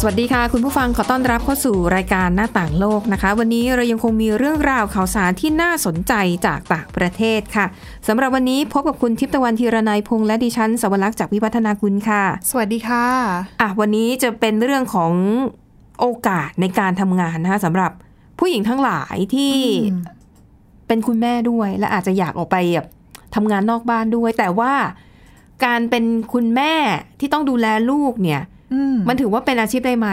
สวัสดีค่ะ คุณผู้ฟังขอต้อนรับเข้าสู่รายการหน้าต่างโลกนะคะ วันนี้เรายังคงมีเรื่องราวข่าวสารที่น่าสนใจจากต่างประเทศค่ะสำหรับวันนี้พบกับคุณทิพย์ตะวันธีรนัยพงษ์และดิฉันสวรักษ์จากวิพัฒนาคุณค่ะ สวัสดีค่ะอะ วันนี้จะเป็นเรื่องของโอกาสในการทำงานนะคะสำหรับผู้หญิงทั้งหลายที่เป็นคุณแม่ด้วย และอาจจะอยากออกไปแบบทำงานนอกบ้านด้วย แต่ว่าการเป็นคุณแม่ที่ต้องดูแลลูกเนี่ยอื มมันถือว่าเป็นอาชีพได้ไหม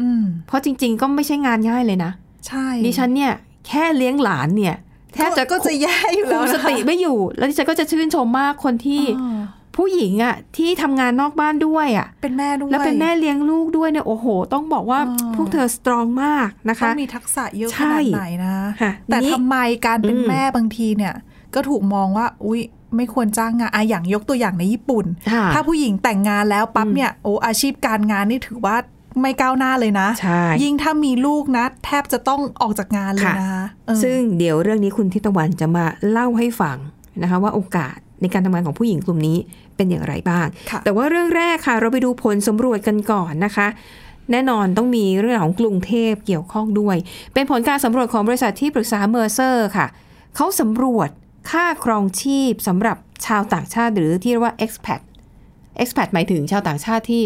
อืมเพราะจริง ๆ ก็ไม่ใช่งานง่ายเลยนะ ใช่ ดิฉันเนี่ย แค่เลี้ยงหลานเนี่ยแทบจะก็จะแย่อยู่คุแล้วมนะสติไม่อยู่ แล้วดิฉันก็จะชื่นชมมากคนที่อ๋อผู้หญิงอะที่ทำงานนอกบ้านด้วยอะเป็นแม่ด้วยแล้วเป็นแม่เลี้ยงลูกด้วยเนี่ยโอ้โห ต้องบอกว่าอ๋อพวกเธอสตรองมากนะต้อคะงมีทักษะเยอะใช่ขนาดไหนนะค่ะแต่ทีนี้ทำไมการเป็นอืมแม่บางทีเนี่ย ก็ถูกมองว่า อุ๊ย ไม่ควรจ้างงานอะอย่างยกตัวอย่างในญี่ปุ่นค่ะถ้าผู้หญิงแต่งงานแล้วปั๊บอืมเนี่ยโอ้อาชีพการงานนี่ถือว่าไม่ก้าวหน้าเลยนะใช่ยิ่งถ้ามีลูกนะ แทบจะต้องออกจากงานเลยค่ะนะคะเออซึ่งเดี๋ยวเรื่องนี้คุณทิตวันจะมาเล่าให้ฟังนะคะว่าโอกาสในการทำงานของผู้หญิงกลุ่มนี้เป็นอย่างไรบ้างค่ะแต่ว่าเรื่องแรกค่ะ เราไปดูผลสำรวจกันก่อนนะคะ แน่นอนต้องมีเรื่องของกรุงเทพเกี่ยวข้องด้วย เป็นผลการสำรวจของบริษัทที่ปรึกษาเมอร์เซอร์ค่ะ เขาสำรวจ ค่าครองชีพสำหรับชาวต่างชาติหรือที่เรียกว่า expat expat หมายถึงชาวต่างชาติที่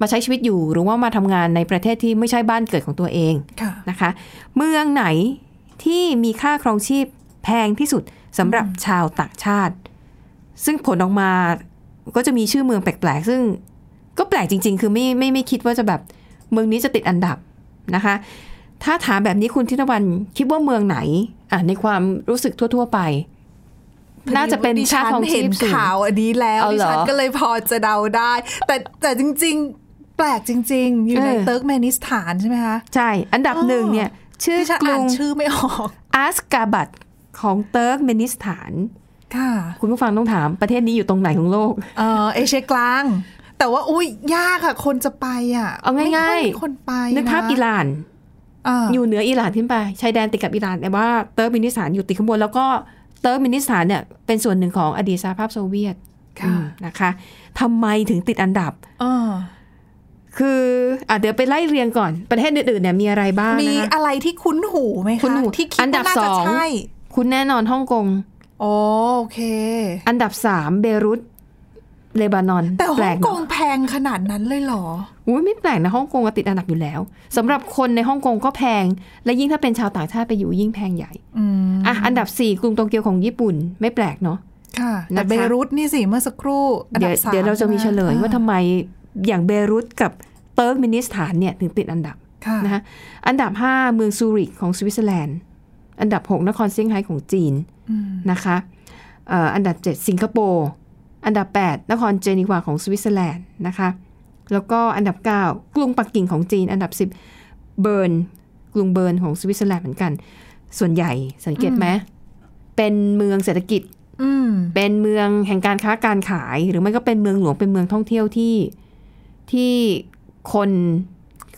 มาใช้ชีวิตอยู่หรือว่ามาทำงานในประเทศที่ไม่ใช่บ้านเกิดของตัวเองค่ะนะคะ เมืองไหนที่มีค่าครองชีพแพงที่สุดสำหรับชาวต่างชาติ ซึ่งผลออกมาก็จะมีชื่อเมืองแปลกๆ ซึ่งก็แปลกจริง ๆ คือไม่ไม่ไม่คิดว่าจะแบบเมืองนี้จะติดอันดับนะคะ ถ้าถามแบบนี้คุณทิตวันคิดว่าเมืองไหนอะในความรู้สึกทั่ว ๆ ไป น่าจะเป็นดิค่าฉันครองชีเห็นพสูงข่าวอันนี้แล้วเอาดิเหรอฉันก็เลยพอจะเดาได้ แต่แต่จริง ๆ แปลกจริง ๆ อยู่ในเออเติร์กเมนิสถานใช่ไหมคะ ใช่ อันดับอ๋อหนึ่งเนี่ยชื่อดิฉันกอ่ารุนงชื่อไม่ออกอาสกาบัตของเติร์กเมนิสถานค่ะคุณผู้ฟังต้องถามประเทศนี้อยู่ตรงไหนของโลก เออเอเชียกลาง แต่ว่าอุ้ยยากอะคนจะไปอะเอาง่ายๆไม่ค่อมีคนไปนึกภาพอิหร่านอ่าอยู่เหนืออิหร่านขึ้นไปชายแดนติดกับอิหร่านแต่ว่าเติร์กมินิสถานอยู่ติดข้างบนแล้วก็ เติร์กมินิสถานเนี่ยเป็นส่วนหนึ่งของอดีตสหภาพโซเวียตค่ะอืมนะคะทำไมถึงติดอันดับเออคืออะเดี๋ยวไปไล่เรียงก่อนประเทศอื่นๆเนี่ยมีอะไรบ้างมีนะคะอะไรที่คุ้นหูไหมคะคุ้นหูที่คิดอันดับว่าน่าสจะองใช่คุณแน่นอนฮ่องกงโอโอเค อันดับสามเบรุต เลบานอน แต่แปฮ่ลองกกเนอะงแพงขนาดนั้นเลยเหรออุ้ยไม่แปลกนะฮ่องกงก็ติดอันดับอยู่แล้วสำหรับคนในฮ่องกงก็แพง และยิ่งถ้าเป็นชาวต่างชาติไปอยู่ยิ่งแพงใหญ่อืมอะอันดับสี่กรุงโตเกียวของญี่ปุ่นไม่แปลกเนาะค่ะแต่นะคะเบรุตนี่สิเมื่อสักครู่อันเดี๋ดัยวบสามเดี๋ยวเดี๋ยวเราจะมีเฉลยใช่ไหมว่าทำไมอย่างเบรุตกับเติร์กเมนิสถานเนี่ยถึงติดอันดับค่ะนะคะอันดับ5เมืองซูริกของสวิตเซอร์แลนด์ อันดับ6นครเซี่ยงไฮ้ของจีนอืมนะคะเอ่ออันดับ7สิงคโปร์ อันดับ 8 นครเจนีวาของสวิตเซอร์แลนด์นะคะ แล้วก็อันดับ 9 กรุงปักกิ่งของจีน อันดับ 10 เบิร์น กรุงเบิร์นของสวิตเซอร์แลนด์เหมือนกัน ส่วนใหญ่สังเกตไหมเป็นเมืองเศรษฐกิจอืมเป็นเมืองแห่งการค้าการขาย หรือไม่ก็เป็นเมืองหลวงเป็นเมืองท่องเที่ยวที่ที่คน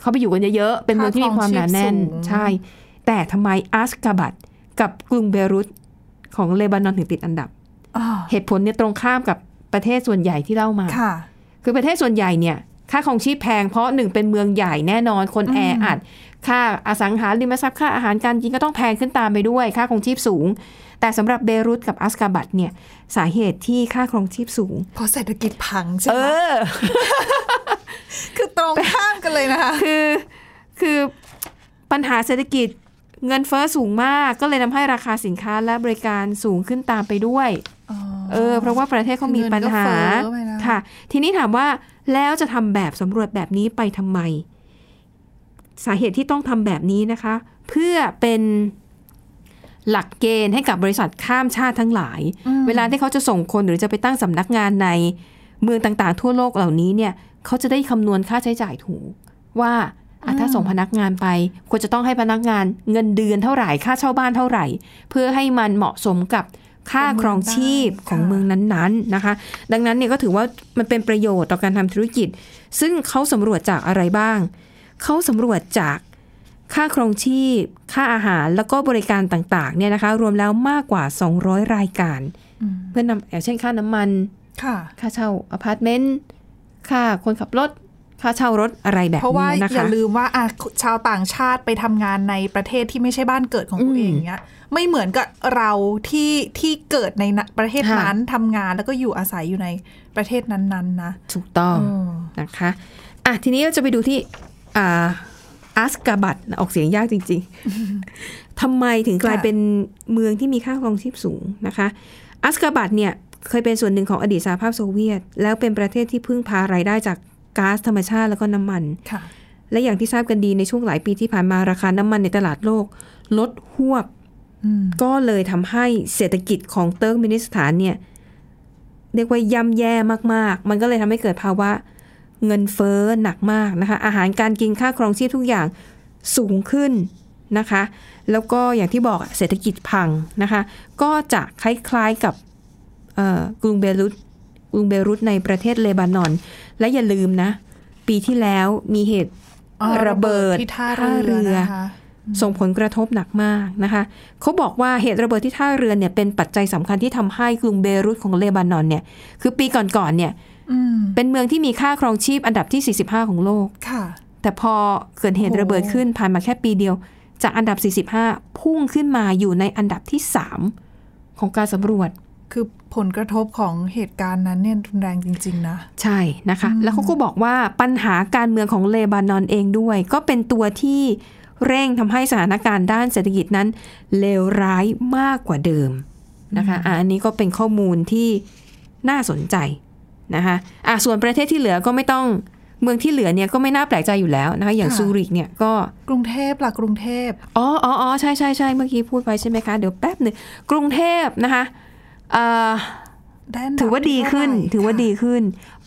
เขาไปอยู่กันเยอะๆ เป็นเมืองที่มีความหนาแน่นค่าครองชีพสูงใช่ แต่ทำไมอัสกาบัตกับกรุงเบรุตของเลบานอนถึงติดอันดับอ่าเหตุผลเนี่ยตรงข้ามกับ ประเทศส่วนใหญ่ที่เล่ามาค่ะ คือประเทศส่วนใหญ่เนี่ย ค่าของชีพแพงเพราะหนึ่งเป็นเมืองใหญ่แน่นอนคนแออัด ค่าอสังหาริมทรัพย์ค่าอาหารการกินก็ต้องแพงขึ้นตามไปด้วย ค่าของชีพสูง แต่สำหรับเบรุตกับอัสกาบัตเนี่ย สาเหตุที่ค่าครองชีพสูง เพราะเศรษฐกิจพังใช่เอไหมอคือตรงข้ามกันเลยนะคะ คือ คือปัญหาเศรษฐกิจ เงินเฟ้อสูงมากก็เลยทำให้ราคาสินค้าและบริการสูงขึ้นตามไปด้วยเออ เพราะว่าประเทศเขามีปัญหาเงินก็เฟ้อไปนะค่ะ ทีนี้ถามว่าแล้วจะทำแบบสำรวจแบบนี้ไปทำไม สาเหตุที่ต้องทำแบบนี้นะคะ เพื่อเป็นหลักเกณฑ์ให้กับบริษัทข้ามชาติทั้งหลาย เวลาที่เขาจะส่งคนหรือจะไปตั้งสำนักงานในเมืองต่างๆ ทั่วโลกเหล่านี้เนี่ยเขาจะได้คำนวณค่าใช้จ่ายถูกว่าอะ ถ้าส่งพนักงานไปควรจะต้องให้พนักงานเงินเดือนเท่าไหร่ค่าเช่าบ้านเท่าไหร่ เพื่อให้มันเหมาะสมกับค่าครองชีพของเมืองนั้นๆนะคะ ดังนั้นเนี่ยก็ถือว่ามันเป็นประโยชน์ต่อการทำธุรกิจ ซึ่งเขาสำรวจจากอะไรบ้าง เขาสำรวจจากค่าครองชีพ ค่าอาหารแล้วก็บริการต่างๆเนี่ยนะคะ รวมแล้วมากกว่า 200 รายการอืมเพื่อนำอย่างเช่นค่าน้ำมันค่ะค่าเช่าอพาร์ตเมนต์ค่าคนขับรถ ค่าเช่ารถอะไรแบบนี้นะคะเพราะว่าอย่าลืมว่าอะชาวต่างชาติไปทำงานในประเทศที่ไม่ใช่บ้านเกิดของตัวอืมเองเนี้ยไม่เหมือนกับเราที่ที่เกิดในน่ะประเทศค่ะนั้นทำงานแล้วก็อยู่อาศัยอยู่ในประเทศนั้นๆนะถูกต้องเออนะคะอะทีนี้เราจะไปดูที่อ่าอัสกาบัตออกเสียงยากจริง ๆทำไมถึงกลายค่ะเป็นเมืองที่มีค่าครองชีพสูงนะคะอัสกาบัตเนี่ยเคยเป็นส่วนหนึ่งของอดีตสหภาพโซเวียต แล้วเป็นประเทศที่พึ่งพารายได้จาก ก๊าซธรรมชาติแล้วก็น้ำมันค่ะและอย่างที่ทราบกันดีในช่วงหลายปีที่ผ่านมาราคาน้ำมันในตลาดโลก ลดหวบอืมก็เลยทำให้เศรษฐกิจของเติร์กเมนิสถานเนี่ยเรียกว่าย่ำแย่มากๆ มันก็เลยทำให้เกิดภาวะเงินเฟ้อหนักมากนะคะ อาหารการกินค่าครองชีพทุกอย่างสูงขึ้นนะคะ แล้วก็อย่างที่บอกอะเศรษฐกิจพังนะคะ ก็จะคล้ายๆกับเอ่อกรุงเบรุต กรุงเบรุตในประเทศเลบานอน และอย่าลืมนะ ปีที่แล้วมีเหตุอ๋อระเบิดที่ท่าท่าเรืเรืออนะคะส่งผลกระทบหนักมากนะคะเขาบอกว่าเหตุระเบิดที่ท่าเรือเนี่ยเป็นปัจจัยสำคัญที่ทำให้กรุงเบรุตของเลบานอนเนี่ย คือปีก่อนๆเนี่ยอืมเป็นเมืองที่มีค่าครองชีพอันดับที่ 45 ของโลกค่ะ แต่พอเกิดเหตุโอ้ระเบิดขึ้นผ่านมาแค่ปีเดียว จากอันดับ 45 พุ่งขึ้นมาอยู่ในอันดับที่ 3 ของการสำรวจ คือผลกระทบของเหตุการณ์นั้นเนี่ยรุนแรงจริง ๆ นะ ใช่นะคะ แล้วเขาก็บอกว่าปัญหาการเมืองของเลบานอนเองด้วย ก็เป็นตัวที่เร่งทำให้สถานการณ์ด้านเศรษฐกิจนั้น เลวร้ายมากกว่าเดิมนะคะอะอันนี้ก็เป็นข้อมูลที่น่าสนใจนะคะอะส่วนประเทศที่เหลือก็ไม่ต้องเมืองที่เหลือเนี่ยก็ไม่น่าแปลกใจอยู่แล้วนะคะ อย่างค่ะซูริกเนี่ยก็กรุงเทพล่ะกรุงเทพอ๋ออ๋ออ๋อใช่ใช่ใช่เมื่อกี้พูดไปใช่ไหมคะ เดี๋ยวแป๊บหนึ่งกรุงเทพนะคะเอ่อได้นดับ ถือว่าดีขึ้นที่เท่ไหร่ถือว่าค่ะดีขึ้น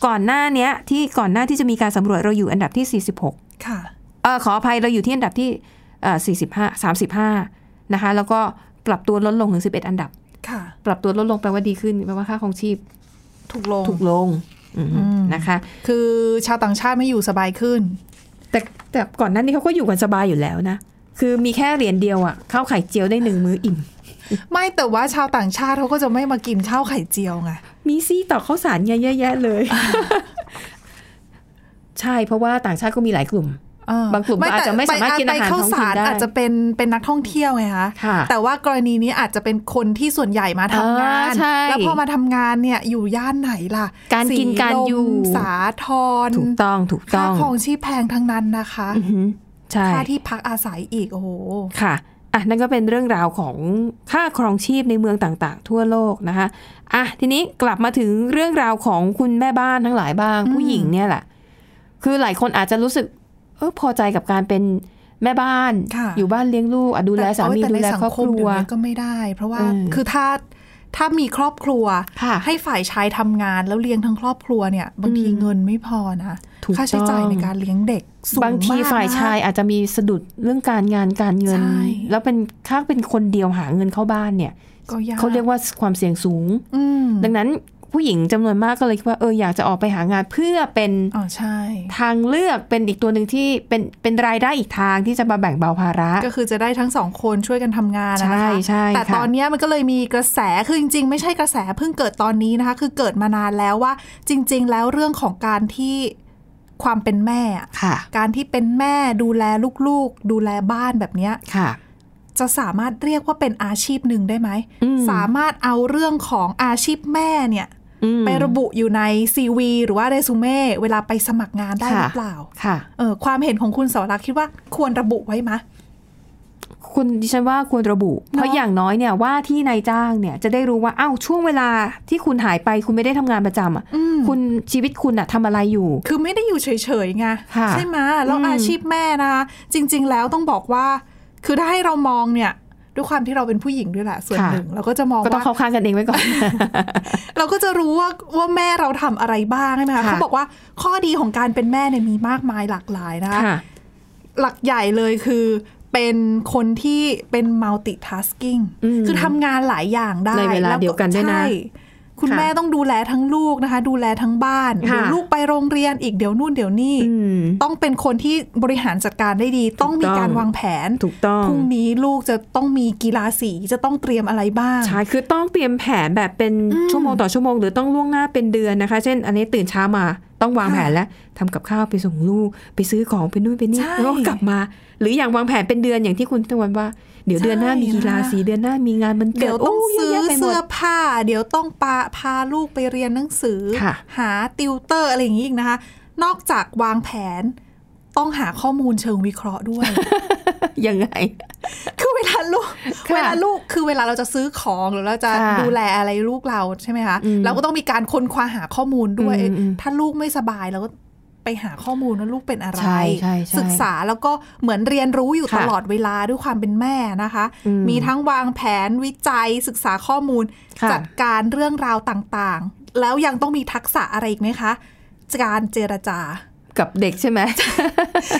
ก่อนหน้าเนี้ย ที่ก่อนหน้าที่จะมีการสำรวจเราอยู่อันดับที่ 46 ค่ะเออขออภัยเราอยู่ที่อันดับที่เอ่อ45 35 นะคะ แล้วก็ปรับตัวลดลงถึง 11 อันดับ ค่ะ ปรับตัวลดลงแปลว่าดีขึ้นแปลว่าค่าครองชีพ ถูกลง ถูกลงอืมอืมนะคะ คือชาวต่างชาติไม่อยู่สบายขึ้น แต่แต่ก่อนหน้านี้เขาก็อยู่กันสบายอยู่แล้วนะ คือมีแค่เหรียญเดียวอะข้าวไข่เจียวได้หนึ่งมื้ออิ่ม ไม่แต่ว่าชาวต่างชาติเขาก็จะไม่มากินข้าวไข่เจียวไงมีซี่ต่อข้าวสารเยอะแยะเลย ใช่เพราะว่าต่างชาติก็มีหลายกลุ่มเออบางกลุ่มก็อาจจะไม่สามารถกินอาหารไปข้าวท้องถิ่นสารได้อาจจะเป็นเป็นนักท่องเที่ยวไงคะค่ะแต่ว่ากรณีนี้อาจจะเป็นคนที่ส่วนใหญ่มาทำงานอ่าใช่แล้วพอมาทำงานเนี่ยอยู่ย่านไหนล่ะ การกินสีการลมอยู่สาทรถูกต้องถูกต้ค่าองของชีพแพงทั้งนั้นนะคะอือหือใช่ ค่าที่พักอาศัยอีกโอ้โหค่ะอะนั่นก็เป็นเรื่องราวของค่าครองชีพในเมืองต่างๆ ทั่วโลกนะคะอะทีนี้กลับมาถึงเรื่องราวของคุณแม่บ้านทั้งหลายบ้างอืมผู้หญิงเนี่ยแหละ คือหลายคนอาจจะรู้สึกเออพอใจกับการเป็นแม่บ้านค่ะอยู่บ้านเลี้ยงลูกอะดูแลสามีแต่ดูในแลสังครอบคคมรัเดี๋วยวนี้ก็ไม่ได้ เพราะว่าเออคือถ้า ถ้ามีครอบครัวค่ะให้ฝ่ายชายทำงานแล้วเลี้ยงทั้งครอบครัวเนี่ย บางทีอืมเงินไม่พอนะถูกค่าใช้จ่ายต้องในการเลี้ยงเด็กสูงบางทีมกฝ่ายนะชายอาจจะมีสะดุดเรื่องการงานการเงินใช่แล้วเป็นค่าเป็นคนเดียวหาเงินเข้าบ้านเนี่ยก็ยากเขาเรียกว่าความเสี่ยงสูงอืมดังนั้น ผู้หญิงจำนวนมากก็เลยคิดว่าเอออยากจะออกไปหางานเพื่อเป็นอ๋อใช่ ทางเลือกเป็นอีกตัวหนึ่งที่เป็นเป็นรายได้อีกทางที่จะมาแบ่งเบาภาระ ก็คือจะได้ทั้งสองคนช่วยกันทำงานนะคะใช่ใช่แต่ค่ะตอนเนี้ยมันก็เลยมีกระแสคือจริง ๆ ไม่ใช่กระแสเพิ่งเกิดตอนนี้นะคะ คือเกิดมานานแล้วว่า จริง ๆ แล้วเรื่องของการที่ความเป็นแม่อะค่ะการที่เป็นแม่ดูแลลูกๆ ดูแลบ้านแบบเนี้ยค่ะจะสามารถเรียกว่าเป็นอาชีพหนึ่งได้ไหมอืมสามารถเอาเรื่องของอาชีพแม่เนี่ยอืม ไประบุอยู่ในซีวีหรือว่าเรซูเม่เวลาไปสมัครงานได้หค่ะรือเปล่าค่ะเออความเห็นของคุณสวรักษ์คิดว่าควรระบุไว้ไหมคุณดิฉันว่าควรระบุ เพราะอย่างน้อยเนี่ยว่าที่นายจ้างเนี่ยจะได้รู้ว่าอ้าวช่วงเวลาที่คุณหายไปคุณไม่ได้ทำงานประจำอะอืมคุณชีวิตคุณอะทำอะไรอยู่ คือไม่ได้อยู่เฉยๆไงค่ะใช่ไหมแล้วอืมอาชีพแม่นะคะจริง ๆ แล้วต้องบอกว่า คือถ้าให้เรามองเนี่ย ด้วยความที่เราเป็นผู้หญิงด้วยแหละส่วนหนึ่ง เราก็จะมองก็ต้องว่าเข้าข้างกันเองไว้ก่อน เราก็จะรู้ว่าว่าแม่เราทำอะไรบ้างใช่ไหมคะค่ะเขาบอกว่าข้อดีของการเป็นแม่เนี่ยมีมากมายหลากหลายนะคะค่ะหลักใหญ่เลยคือเป็นคนที่เป็น multitasking อืมคือทำงานหลายอย่างได้ในเวลาเดียวกันด้วยนะใช่ คุณค่ะแม่ต้องดูแลทั้งลูกนะคะ ดูแลทั้งบ้านค่ะเดี๋ยวลูกไปโรงเรียนอีกเดี๋ยวนู่นเดี๋ยวนี่อืมต้องเป็นคนที่บริหารจัดการได้ดี ต้องมีต้องการวางแผนถูกต้องพรุ่งนี้ลูกจะต้องมีกีฬาสีจะต้องเตรียมอะไรบ้างใช่คือต้องเตรียมแผนแบบเป็นชั่วโมงต่อชั่วโมงหรือต้องล่วงหน้าเป็นเดือนนะคะ เช่น อันนี้ตื่นเช้ามาต้องวางแผนแล้วทำกับข้าวไปส่งลูก ไปซื้อของไปนู่นไปนี่ใช่แล้วก็กลับมา หรืออย่างวางแผนเป็นเดือนอย่างที่คุณตะวันว่า เดี๋ยวเดือนหน้ามีกีฬาสีเดือนหน้ามีงานมันเกิเดี๋ยวต้องโยะซื้อแยะไปหมเสื้ดอผ้า เดี๋ยวต้องปาพาลูกไปเรียนหนังสือค่ะหาติวเตอร์อะไรอย่างนี้อีกนะคะ นอกจากวางแผนต้องหาข้อมูลเชิงวิเคราะห์ด้วย ยังไง คือเวลาลูกค่ะเวลาลูก คือเวลาเราจะซื้อของหรือเราจะค่ะดูแลอะไรลูกเราใช่ไหมคะอืมเราก็ต้องมีการค้นคว้าหาข้อมูลด้วยอืมอืมถ้าลูกไม่สบายเราก็ ไปหาข้อมูลว่าลูกเป็นอะไรใช่ใช่ใช่ศึกษาแล้วก็เหมือนเรียนรู้อยู่ค่ะตลอดเวลาด้วยความเป็นแม่นะคะอืมมีทั้งวางแผนวิจัยศึกษาข้อมูลค่ะจัดการเรื่องราวต่างๆ แล้วยังต้องมีทักษะอะไรอีกไหมคะ การเจรจากับเด็กใช่ไหม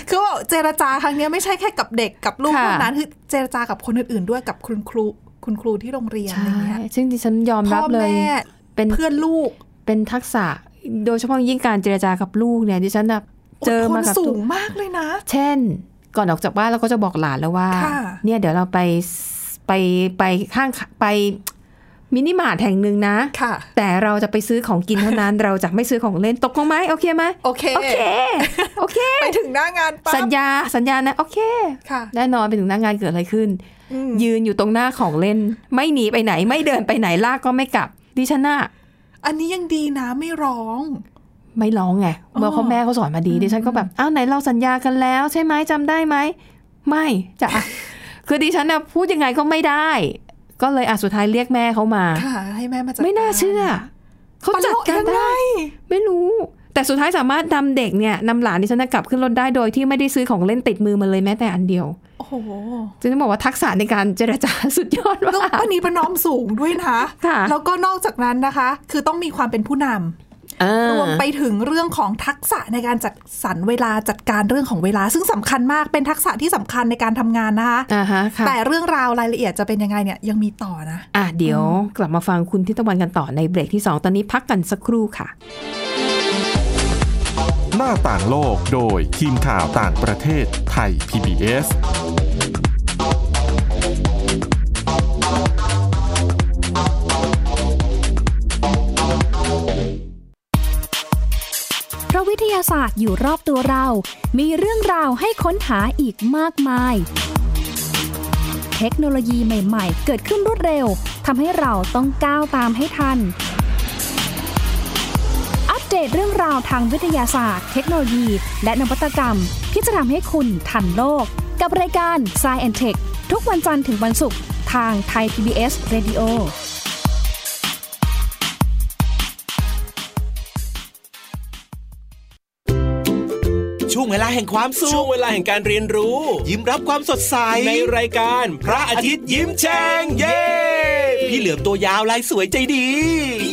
คือว่าเจรจาครั้งเนี้ยไม่ใช่แค่กับเด็กกับลูกค่ะเท่านั้นคือเจรจากับคนอื่นๆ ด้วยกับคุณครู คุณครูที่โรงเรียนอะไรใช่เงี้ยซึ่งดิฉันยอมพ่รัอบเลยแม่เป็นเพื่อนลูกเป็นทักษะ โดยเฉพาะยิ่งการเจรจากับลูกเนี่ยดิฉันน่ะเจอมาดทนกับสูตัวงมากเลยนะ เช่น ก่อนออกจากบ้านเราก็จะบอกหลานแล้วว่าค่ะเนี่ยเดี๋ยวเราไปไปไปข้างไปมินิมาร์ทแห่งหนึ่งนะค่ะแต่เราจะไปซื้อของกินเท่านั้น เราจะไม่ซื้อของเล่น ตกลงไหมโอเคไหมโอเค โอเค โอเค ไปถึงหน้างานปั๊บสัญญา สัญญานะ โอเค ค่ะ แน่นอนไปถึงหน้างานเกิดอะไรขึ้นอืมยืนอยู่ตรงหน้าของเล่น ไม่หนีไปไหน ไม่เดินไปไหนลากก็ไม่กลับ ดิฉันน่ะ อันนี้ยังดีนะไม่ร้อง ไม่ร้องไงเมื่อพ่อแม่เขาสอนมาดีดิฉันก็แบบอ้าวไหนเราสัญญากันแล้ว ใช่ไหมจำได้ไหมไม่จะคือดิฉันน่ะพูดยังไงก็ไม่ได้ ก็เลยอะสุดท้ายเรียกแม่เขามาค่ะให้แม่มาจัดไม่น่าเชื่อเขาจัดการยังไงได้ ไม่รู้ แต่สุดท้ายสามารถนำเด็กเนี่ยนำหลานดิฉันนะกลับขึ้นรถได้โดยที่ไม่ได้ซื้อของเล่นติดมือมาเลยแม้แต่อันเดียว โอ้โหจึงต้องบอกว่าทักษะในการเจรจาสุดยอดแล้วมากปณีประนอมสูงด้วยนะค่ะแล้วก็นอกจากนั้นนะคะ คือต้องมีความเป็นผู้นำเออรวมไปถึงเรื่องของทักษะในการจัดสรรเวลาจัดการเรื่องของเวลา ซึ่งสำคัญมากเป็นทักษะที่สำคัญในการทำงานนะคะอ่าฮะค่ะแต่เรื่องราวรายละเอียดจะเป็นยังไงเนี่ยยังมีต่อนะอะเดี๋ยวกลับมาฟังคุณทิตวันกันต่อในเบรกที่ 2 ตอนนี้พักกันสักครู่ค่ะ หน้าต่างโลก โดยทีมข่าวต่างประเทศไทย PBS เพราะวิทยาศาสตร์อยู่รอบตัวเรา มีเรื่องราวให้ค้นหาอีกมากมาย เทคโนโลยีใหม่ ๆ เกิดขึ้นรวดเร็วทำให้เราต้องก้าวตามให้ทัน เดตเรื่องราวทางวิทยาศาสตร์ เทคโนโลยี และนวัตกรรม ที่จะทำให้คุณทันโลก กับรายการ s c i e n t e c h ทุกวันจันทร์ถึงวันศุกร์ทางไทย PBS Radio ช่วงเวลาแห่งความสุขช่วงเวลาแห่งการเรียนรู้ ยิ้มรับความสดใส ในรายการพระอาทิตย์ยิ้มแฉ่งเย้ พี่เหลือมตัวยาวลายสวยใจดีพี่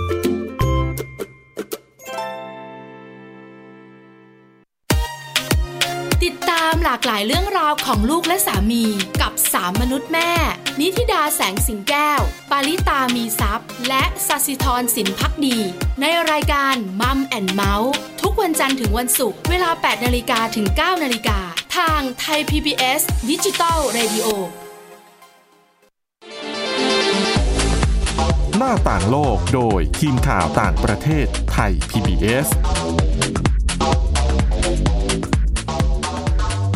หลากหลายเรื่องราวของลูกและสามีกับสามมนุษย์แม่ นิธิดาแสงสิงแก้ว ปาริตามีซัพ์และสัสิธรสินพักดี ในรายการมัมแอนเมาส์ทุกวันจันทร์ถึงวันศุกร์เวลา 8นาฬิกาถึง 9นาฬิกาทางไทย PBS ดิจิตอล Radio หน้าต่างโลกโดยทีมข่าวต่างประเทศไทย PBS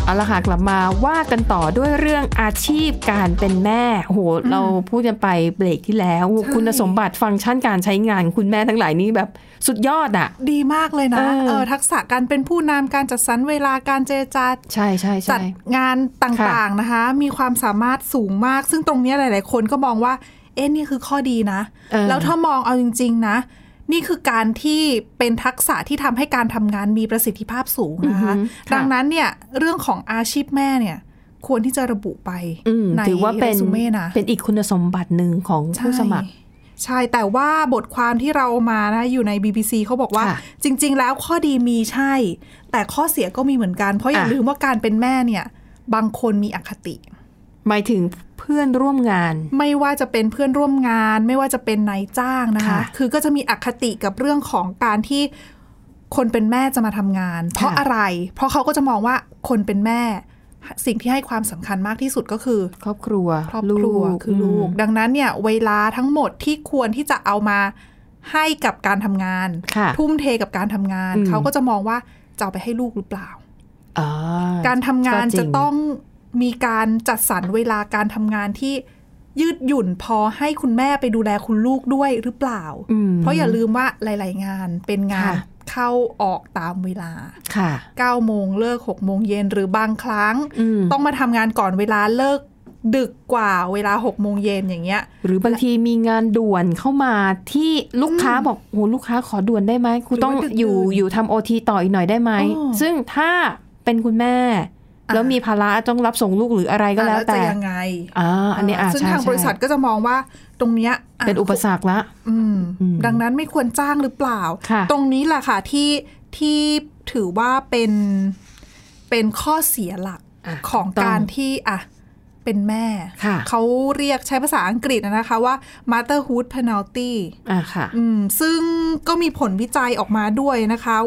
เอาละค่ะกลับมาว่ากันต่อด้วยเรื่องอาชีพการเป็นแม่โอ้โหเราพูดกันไปเบรกที่แล้วใช่คุณสมบัติฟังก์ชันการใช้งานคุณแม่ทั้งหลายนี่แบบสุดยอดอะ ดีมากเลยนะเออเออทักษะการเป็นผู้นำการจัดสรรเวลาการเจรจาใช่ใช่จัใช่ดงานต่างๆนะคะ มีความสามารถสูงมาก ซึ่งตรงเนี้ยหลาย ๆ คนก็มองว่าเอ๊ะนี่คือข้อดีนะเออแล้วถ้ามองเอาจริง ๆ นะ นี่คือการที่เป็นทักษะที่ทำให้การทำงานมีประสิทธิภาพสูงนะคะอือหือค่ะดังนั้นเนี่ยเรื่องของอาชีพแม่เนี่ยควรที่จะระบุไปอืมในถือว่าเป็นรซูเม่นะเป็นอีกคุณสมบัติหนึ่งของผู้สมัครใช่ใช่แต่ว่าบทความที่เรามานะอยู่ใน BBC เขาบอกว่าค่ะจริง ๆ แล้วข้อดีมีใช่ แต่ข้อเสียก็มีเหมือนกัน เพราะอย่าอะลืมว่าการเป็นแม่เนี่ย บางคนมีอคติ หมายถึงเพื่อนร่วมงาน ไม่ว่าจะเป็นเพื่อนร่วมงาน ไม่ว่าจะเป็นนายจ้างนะคะค่ะคือก็จะมีอคติกับเรื่องของการที่คนเป็นแม่จะมาทำงาน เพราะอะไร เพราะเขาก็จะมองว่าคนเป็นแม่ สิ่งที่ให้ความสำคัญมากที่สุดก็คือ ครอบครัวครอบครัวคือลูกมดังนั้นเนี่ยเวลาทั้งหมดที่ควรที่จะเอามาให้กับการทำงานค่ะทุ่มเทกับการทำงานอืมเขาก็จะมองว่าจะเอาไปให้ลูกหรือเปล่าอ่าการทำงานก็จริงจะต้อง มีการจัดสรรเวลาการทำงานที่ยืดหยุ่นพอให้คุณแม่ไปดูแลคุณลูกด้วยหรือเปล่าอืมเพราะอย่าลืมว่าหลาย ๆ งานเป็นงานค่ะเข้าออกตามเวลาค่ะ9โมงเลิก6โมงเย็นหรือบางครั้งอืมต้องมาทำงานก่อนเวลาเลิกดึกกว่าเวลา6โมงเย็นอย่างเงี้ย หรือบางทีมีงานด่วนเข้ามาที่ลูกค้าบอกโอ้ลูกค้าขอด่วนได้ไหมคุณต้องหรือว่าดึกๆอยู่อยู่ทำโอทีต่ออีกหน่อยได้ไหมอ๋อซึ่งถ้าเป็นคุณแม่อะ แล้วมีภาระต้องรับส่งลูกหรืออะไรก็แล้วอะแต่จะยังไงอ่าอันนี้อ่าซึ่งใช่ทางใช่บริษัทก็จะมองว่าตรงเนี้ยะเป็นอุปสรรคละอืมอืม ดังนั้นไม่ควรจ้างหรือเปล่าค่ะตรงนี้แหละค่ะที่ที่ถือว่าเป็นเป็นข้อเสียหลักะของต้การที่อะเป็นแม่ค่ะเขาเรียกใช้ภาษาอังกฤษนะคะว่า motherhood penalty อ่าค่ะ อืม ซึ่งก็มีผลวิจัยออกมาด้วยนะคะ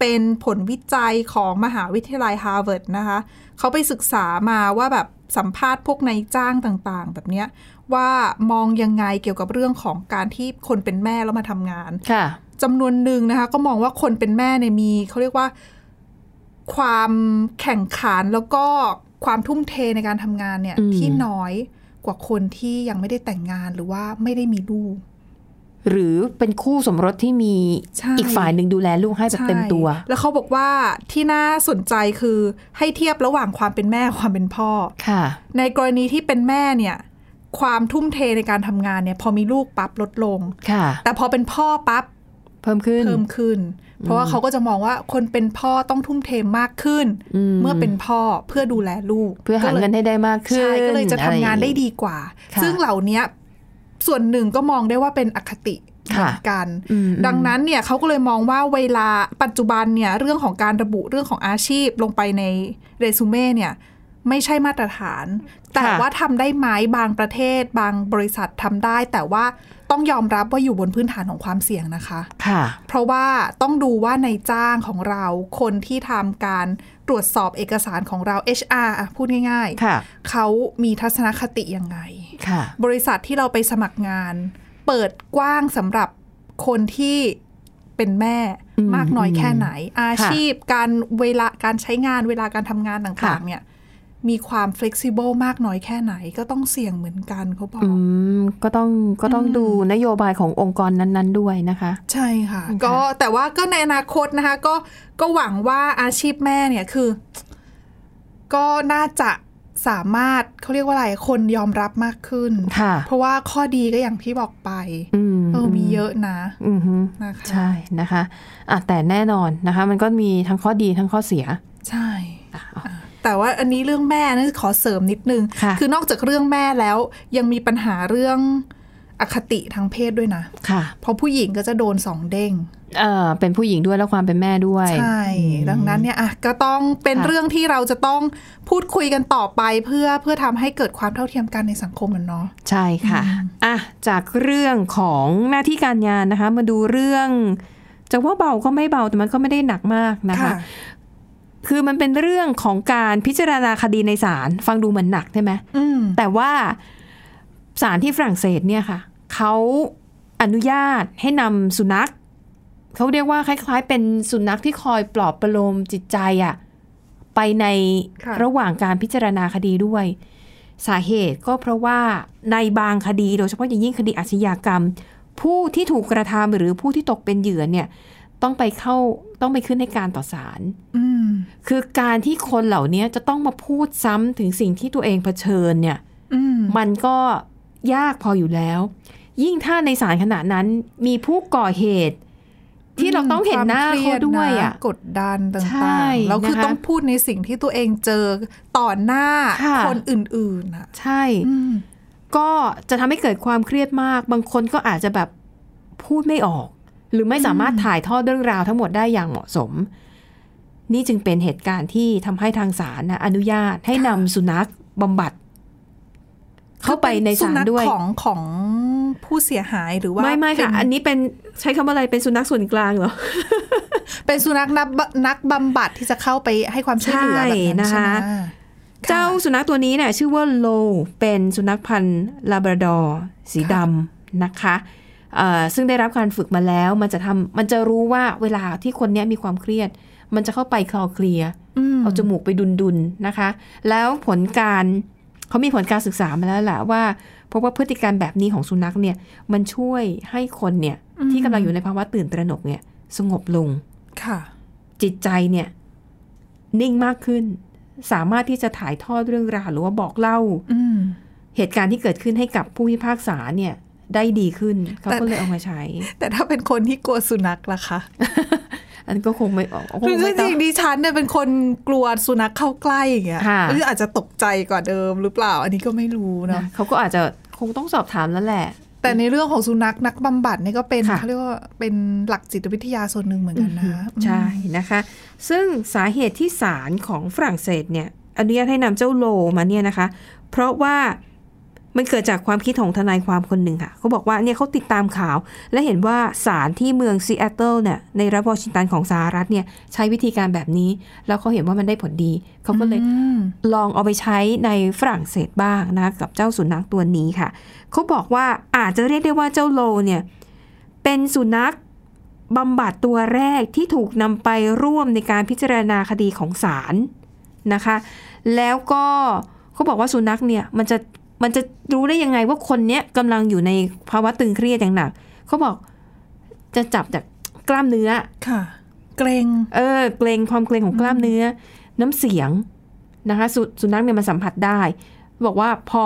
เป็นผลวิจัยของมหาวิทยาลัยฮาร์วาร์ดนะคะเขาไปศึกษามาว่าแบบสัมภาษณ์พวกนายจ้างต่างๆ แบบเนี้ยว่ามองยังไงเกี่ยวกับเรื่องของการที่คนเป็นแม่แล้วมาทำงานค่ะจำนวนหนึ่งนะคะ ก็มองว่าคนเป็นแม่เนี่ยมีเขาเรียกว่าความแข่งขันแล้วก็ความทุ่มเทในการทำงานเนี่ยอืมที่น้อยกว่าคนที่ยังไม่ได้แต่งงานหรือว่าไม่ได้มีลูก หรือเป็นคู่สมรสที่มีใช่อีกฝ่ายหนึ่งดูแลลูกให้แบบเต็มตัวใช่แล้วเขาบอกว่าที่น่าสนใจคือให้เทียบระหว่างความเป็นแม่ความเป็นพ่อค่ะ ในกรณีที่เป็นแม่เนี่ย ความทุ่มเทในการทำงานเนี่ย พอมีลูกปั๊บลดลงค่ะ แต่พอเป็นพ่อปั๊บเพิ่มขึ้นเพิ่มขึ้น เพราะว่าเขาก็จะมองว่าคนเป็นพ่อต้องทุ่มเทมากขึ้นอืมเมื่อเป็นพ่อเพื่อดูแลลูก เพื่อหาก็ลยเงินให้ได้มากขึ้นใช่ก็เลยจะทำงานได้อะรอย่ดีกว่าค่ะซึ่งเหล่านี้ ส่วนหนึ่งก็มองได้ว่าเป็นอคติเหมือนกันอืมดังนั้นเนี่ยเขาก็เลยมองว่าเวลาปัจจุบันเนี่ยเรื่องของการระบุเรื่องของอาชีพลงไปในเรซูเม่เนี่ย ไม่ใช่มาตรฐาน แต่ว่าทำได้ไหมบางประเทศ บางบริษัททำได้ แต่ว่าต้องยอมรับว่าอยู่บนพื้นฐานของความเสี่ยงนะคะค่ะเพราะว่าต้องดูว่าในจ้างของเราคนที่ทำการตรวจสอบเอกสารของเรา HR อะพูดง่ายค่ะๆเขามีทัศนคติยังไงค่ะบริษัทที่เราไปสมัครงาน เปิดกว้างสำหรับคนที่เป็นแม่อืมมากน้อยแค่ไหน อาค่ะชีพการเวลาการใช้งานเวลาการทำงานต่างค่ะๆเนี่ย มีความ flexible มากน้อยแค่ไหนก็ต้องเสี่ยงเหมือนกันเขาบอกอืมก็ต้องก็ต้องดูนโยบายขององค์กรนั้น ๆ ด้วยนะคะ ใช่ค่ะค่ะ ก็แต่ว่าก็ในอนาคตนะคะ ก็ก็หวังว่าอาชีพแม่เนี่ยคือ ก็น่าจะสามารถเขาเรียกว่าอะไรคนยอมรับมากขึ้นค่ะเพราะว่าข้อดีก็อย่างที่บอกไปอืมเออมีเยอะนะอือฮึนะคะใช่นะคะอะแต่แน่นอนนะคะ มันก็มีทั้งข้อดีทั้งข้อเสีย ใช่อะ แต่ว่าอันนี้เรื่องแม่นะขอเสริมนิดนึงค่ะอนอกจากเรื่องแม่แล้วยังมีปัญหาเรื่องอคติทางเพศด้วยนะค่ะเพราะผู้หญิงก็จะโดนสองเด้งเอ่อเป็นผู้หญิงด้วยแล้วความเป็นแม่ด้วย ใช่ ดังนั้นเนี่ยอะก็ต้องเป็นค่ะเรื่องที่เราจะต้องพูดคุยกันต่อไปเพื่อเพื่อทำให้เกิดความเท่าเทียมกันในสังคมมันเนาะใช่ค่ะอะจากเรื่องของหน้าที่การงานนะคะ มาดูเรื่องจะว่าเบาก็ไม่เบาแต่มันก็ไม่ได้หนักมากนะคะ คือมันเป็นเรื่องของการพิจารณาคดีในศาลฟังดูเหมือนหนักใช่ไหมอืมแต่ว่าศาลที่ฝรั่งเศสเนี่ยค่ะเขาอนุญาตให้นำสุนัขเขาเรียกว่าคล้าย ๆ เป็นสุนัขที่คอยปลอบประโลมจิตใจอะไปในค่ะระหว่างการพิจารณาคดีด้วย สาเหตุก็เพราะว่าในบางคดีโดยเฉพาะอย่างยิ่งคดีอาชญากรรม ผู้ที่ถูกกระทำหรือผู้ที่ตกเป็นเหยื่อเนี่ย ต้องไปเข้าต้องไปขึ้นในการต่อศาลอืม คือการที่คนเหล่านี้จะต้องมาพูดซ้ำถึงสิ่งที่ตัวเองเผชิญเนี่ยอืมมันก็ยากพออยู่แล้ว ยิ่งถ้าในศาลขณะนั้นมีผู้ก่อเหตุ ที่เราต้องเห็นหน้าควมครีเขาดด้วยนอะกดดันต่ใช่างๆแล้วคือนะคะต้องพูดในสิ่งที่ตัวเองเจอต่อหน้าค่ะคนอื่นๆอะใช่อืมก็จะทำให้เกิดความเครียดมาก บางคนก็อาจจะแบบพูดไม่ออก หรือไม่สามารถถ่ายทอดเรื่องราวทั้งหมดได้อย่างเหมาะสม นี่จึงเป็นเหตุการณ์ที่ทำให้ทางศาลนะอนุญาตให้นำสุนัขบำบัด เข้าไปในศาลด้วยสุนัขของของผู้เสียหายหรือว่าไม่ไม่ค่ะเป็นอันนี้เป็นใช้คำว่าอะไรเป็นสุนัขส่วนกลางเหรอ เป็นสุนัขนักบนักบำบัดที่จะเข้าไปให้ความช่วยเหลือแบบนั้นใช่ใช่นะคะไหมเจ้าสุนัขตัวนี้เนี่ยชื่อว่าโล เป็นสุนัขพันธุ์ลาบราดอร์สีดำนะคะเอ่อซึ่งได้รับการฝึกมาแล้ว มันจะทำมันจะรู้ว่าเวลาที่คนเนี้ยมีความเครียด มันจะเข้าไปคลอเคลียร์มเอาจมูกไปดุนๆนะคะ แล้วผลการเขามีผลการศึกษามาแล้วแหละว่าเพราะว่าพฤติกรรมแบบนี้ของสุนัขเนี่ย มันช่วยให้คนเนี่ย ที่กำลังอยู่ในภาวะตื่นตระหนกเนี่ย สงบลงค่ะ จิตใจเนี่ย นิ่งมากขึ้น สามารถที่จะถ่ายทอดเรื่องราวหรือว่าบอกเล่าอืมเหตุการณ์ที่เกิดขึ้นให้กับผู้พิพากษาเนี่ยได้ดีขึ้น เขาก็เลยเอามาใช้ แต่ถ้าเป็นคนที่กลัวสุนัขล่ะคะ อันนก็คงไม่ออกคคืงอไม่จต้อริงงๆดิฉันเนี่ยเป็นคนกลัวสุนัขเข้าใกล้อย่างเงี้ยค่ะหรืออาจจะตกใจกว่าเดิมหรือเปล่า อันนี้ก็ไม่รู้เนาะนะเขาก็อาจจะคงต้องสอบถามแล้วแหละ แต่ในเรื่องของสุนัขนักบำบัดนี่ก็เป็นค่ะเขาเรียกว่าเป็นหลักจิตวิทยาส่วนหนึ่งเหมือนกันนะ ใช่นะคะ ซึ่งสาเหตุที่ศาลของฝรั่งเศสเนี่ยอนุญาตให้นำเจ้าโลมาเนี่ยนะคะ เพราะว่า มันเกิดจากความคิดของทนายความคนหนึ่งค่ะเขาบอกว่าเนี่ยเขาติดตามข่าว และเห็นว่าศาลที่เมืองซีแอตเทิลเนี่ยในรัฐวอชิงตันของสหรัฐเนี่ยใช้วิธีการแบบนี้ แล้วเขาเห็นว่ามันได้ผลดี เขาก็เลยอืมลองเอาไปใช้ในฝรั่งเศสบ้างนะกับเจ้าสุนัขตัวนี้ค่ะเขาบอกว่าอาจจะเรียกได้ว่าเจ้าโลเนี่ยเป็นสุนัขบำบัดตัวแรกที่ถูกนำไปร่วมในการพิจารณาคดีของศาลนะคะ แล้วก็เขาบอกว่าสุนัขเนี่ยมันจะ มันจะรู้ได้ยังไงว่าคนเนี้ยกำลังอยู่ในภาวะตึงเครียดอย่างหนักเขาบอกจะจับจากกล้ามเนื้อค่ะ เกรงเออ เกรงความเกรงของกล้ามเนื้อ น้ำเสียงนะคะสสุนัขเนี่ยมันสัมผัสได้ บอกว่าพอ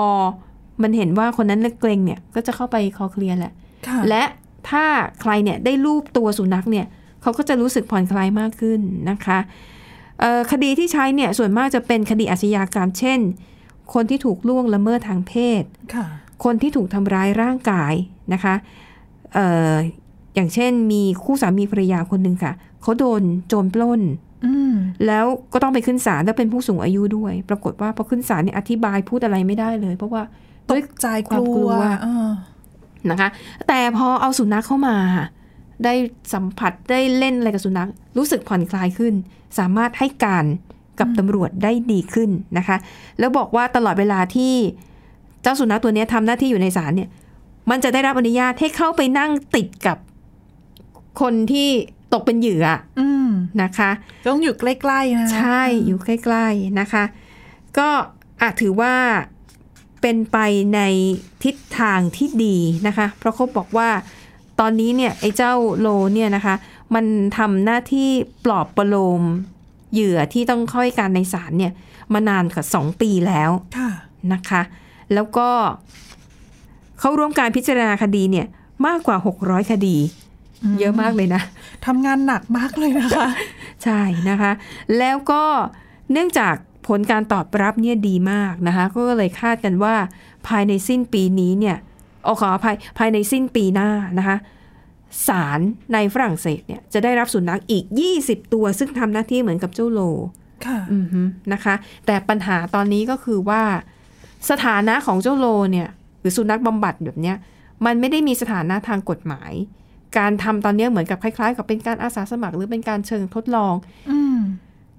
มันเห็นว่าคนนั้นเกรงเนี่ย ก็จะเข้าไปคอเคลียร์แหละค่ะและถ้าใครเนี่ยได้รูปตัวสุนัขเนี่ยเขาก็จะรู้สึกผ่อนคลายมากขึ้นนะคะเอ่อคดีที่ใช้เนี่ยส่วนมากจะเป็นคดีอาชญากรรมเช่น คนที่ถูกล่วงละเมิดทางเพศค่ะคนที่ถูกทำร้ายร่างกายนะคะเอ่ออย่างเช่นมีคู่สามีภรรยาคนหนึ่งค่ะเขาโดนโจรปล้นอืมแล้วก็ต้องไปขึ้นศาลแล้วเป็นผู้สูงอายุด้วย ปรากฏว่าพอขึ้นศาลเนี่ยอธิบายพูดอะไรไม่ได้เลย เพราะว่าตด้วยกใจคกวามลักลัววเออนะคะ แต่พอเอาสุนัขเข้ามา ได้สัมผัสได้เล่นอะไรกับสุนัข รู้สึกผ่อนคลายขึ้น สามารถให้การ กับตำรวจได้ดีขึ้นนะคะ แล้วบอกว่าตลอดเวลาที่เจ้าสุนัขตัวเนี้ยทำหน้าที่อยู่ในศาลเนี่ย มันจะได้รับอนุญาตให้เข้าไปนั่งติดกับคนที่ตกเป็นเหยื่ออืมนะคะ ต้องอยู่ใกล้ๆนะใช่อยู่ใกล้ๆนะคะ ก็อาจถือว่าเป็นไปในทิศทางที่ดีนะคะ เพราะเขาบอกว่าตอนนี้เนี่ยไอ้เจ้าโลเนี่ยนะคะ มันทำหน้าที่ปลอบประโลม เหยื่อที่ต้องเข้าให้การในศาลเนี่ย มานานกว่าสองปีแล้วค่ะนะคะ แล้วก็เขาร่วมการพิจารณาคดีเนี่ย มากกว่า 600 คดี เยอะมากเลยนะทำงานหนักมากเลยนะคะ ใช่นะคะ แล้วก็เนื่องจากผลการตอบรับเนี่ยดีมากนะคะ ก็เลยคาดกันว่าภายในสิ้นปีนี้เนี่ยโอขออภัยภายในสิ้นปีหน้านะคะ ศาลในฝรั่งเศสเนี่ยจะได้รับสุนัขอีก 20 ตัว ซึ่งทำหน้าที่เหมือนกับเจ้าโลค่ะอือฮึนะคะ แต่ปัญหาตอนนี้ก็คือว่า สถานะของเจ้าโลเนี่ย หรือสุนัขบำบัดแบบเนี้ยมันไม่ได้มีสถานะทางกฎหมาย การทำตอนเนี้ยเหมือนกับคล้ายๆ กับเป็นการอาสาสมัคร หรือเป็นการเชิงทดลองอืม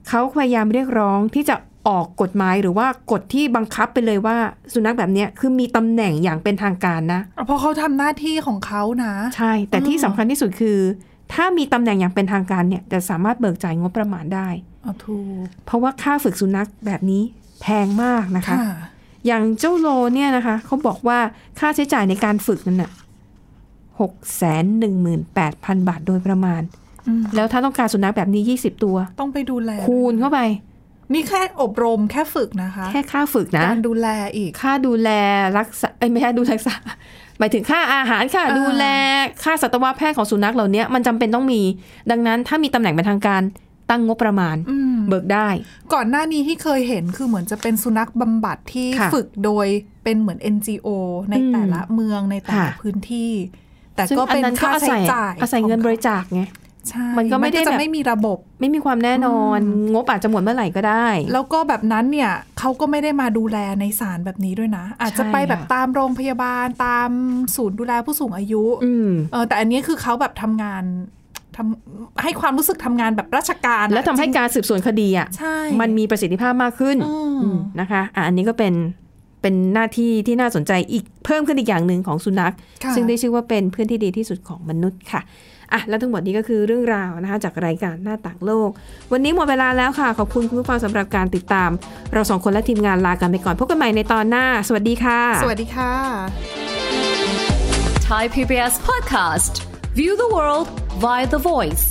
เขาพยายามเรียกร้องที่จะ ออกกฎหมายหรือว่ากฎที่บังคับไปเลยว่า สุนัขแบบเนี้ยคือมีตำแหน่งอย่างเป็นทางการนะ เพราะเขาทำหน้าที่ของเขานะ ใช่ แต่ที่อ๋อสำคัญที่สุดคือ ถ้ามีตำแหน่งอย่างเป็นทางการเนี่ยจะสามารถเบิกจ่ายงบประมาณได้เอาถูกเพราะว่าค่าฝึกสุนัขแบบนี้แพงมากนะคะค่ะอย่างเจ้าโลเนี่ยนะคะเขาบอกว่าค่าใช้จ่ายในการฝึกนั้นน่ะหกแสนหนึ่งหมื่นแปดพันบาทโดยประมาณอืมแล้วถ้าต้องการสุนัขแบบนี้ยี่สิบตัว ต้องไปดูแลคูณเข้าไป นี่แค่อบรมแค่ฝึกนะคะ แค่ค่าฝึกนะการดูแลอีกค่าดูแลรักษาเอ้ยไม่ใช่ดูแลรักษาหมายถึงค่าอาหารค่าอ่าดูแลค่าสัตวแพทย์ของสุนัขเหล่านี้มันจำเป็นต้องมี ดังนั้นถ้ามีตำแหน่งเป็นทางการตั้งงบประมาณอืมเบิกได้ ก่อนหน้านี้ที่เคยเห็นคือเหมือนจะเป็นสุนัขบำบัดที่ค่ะฝึกโดยเป็นเหมือน NGO ในอืมแต่ละเมืองในแต่ละค่ะพื้นที่ แต่ซึ่งก็อันเป็นนั้นก็ค่าอาใช้ศัยจ่ายอาศัยเงินบริของจาคไงใช่ มันก็ไม่ได้จะแบบไม่มีระบบ ไม่มีความแน่นอน งบอาจจะหมดเมื่อไหร่ก็ได้ แล้วก็แบบนั้นเนี่ยเขาก็ไม่ได้มาดูแลในศาลแบบนี้ด้วยนะ อาจจะไปแบบค่ะตามโรงพยาบาลตามศูนย์ดูแลผู้สูงอายุอืมเออแต่อันนี้คือเขาแบบทำงานทำให้ความรู้สึกทำงานแบบราชการอะแล้วทำให้จริงการสืบสวนคดีอะใช่มันมีประสิทธิภาพมากขึ้นอืมอืมนะคะอะอันนี้ก็เป็นเป็นหน้าที่ที่น่าสนใจอีกเพิ่มขึ้นอีกอย่างหนึ่งของสุนัขค่ะซึ่งได้ชื่อว่าเป็นเพื่อนที่ดีที่สุดของมนุษย์ค่ะ อะแล้วทั้งหมดนี้ก็คือเรื่องราวนะคะจากรายการหน้าต่างโลก วันนี้หมดเวลาแล้วค่ะ ขอบคุณคุณผู้ฟังสำหรับการติดตาม เราสองคนและทีมงานลากันไปก่อนพบกันใหม่ในตอนหน้า สวัสดีค่ะ สวัสดีค่ะ Thai PBS podcast. View the world via the voice.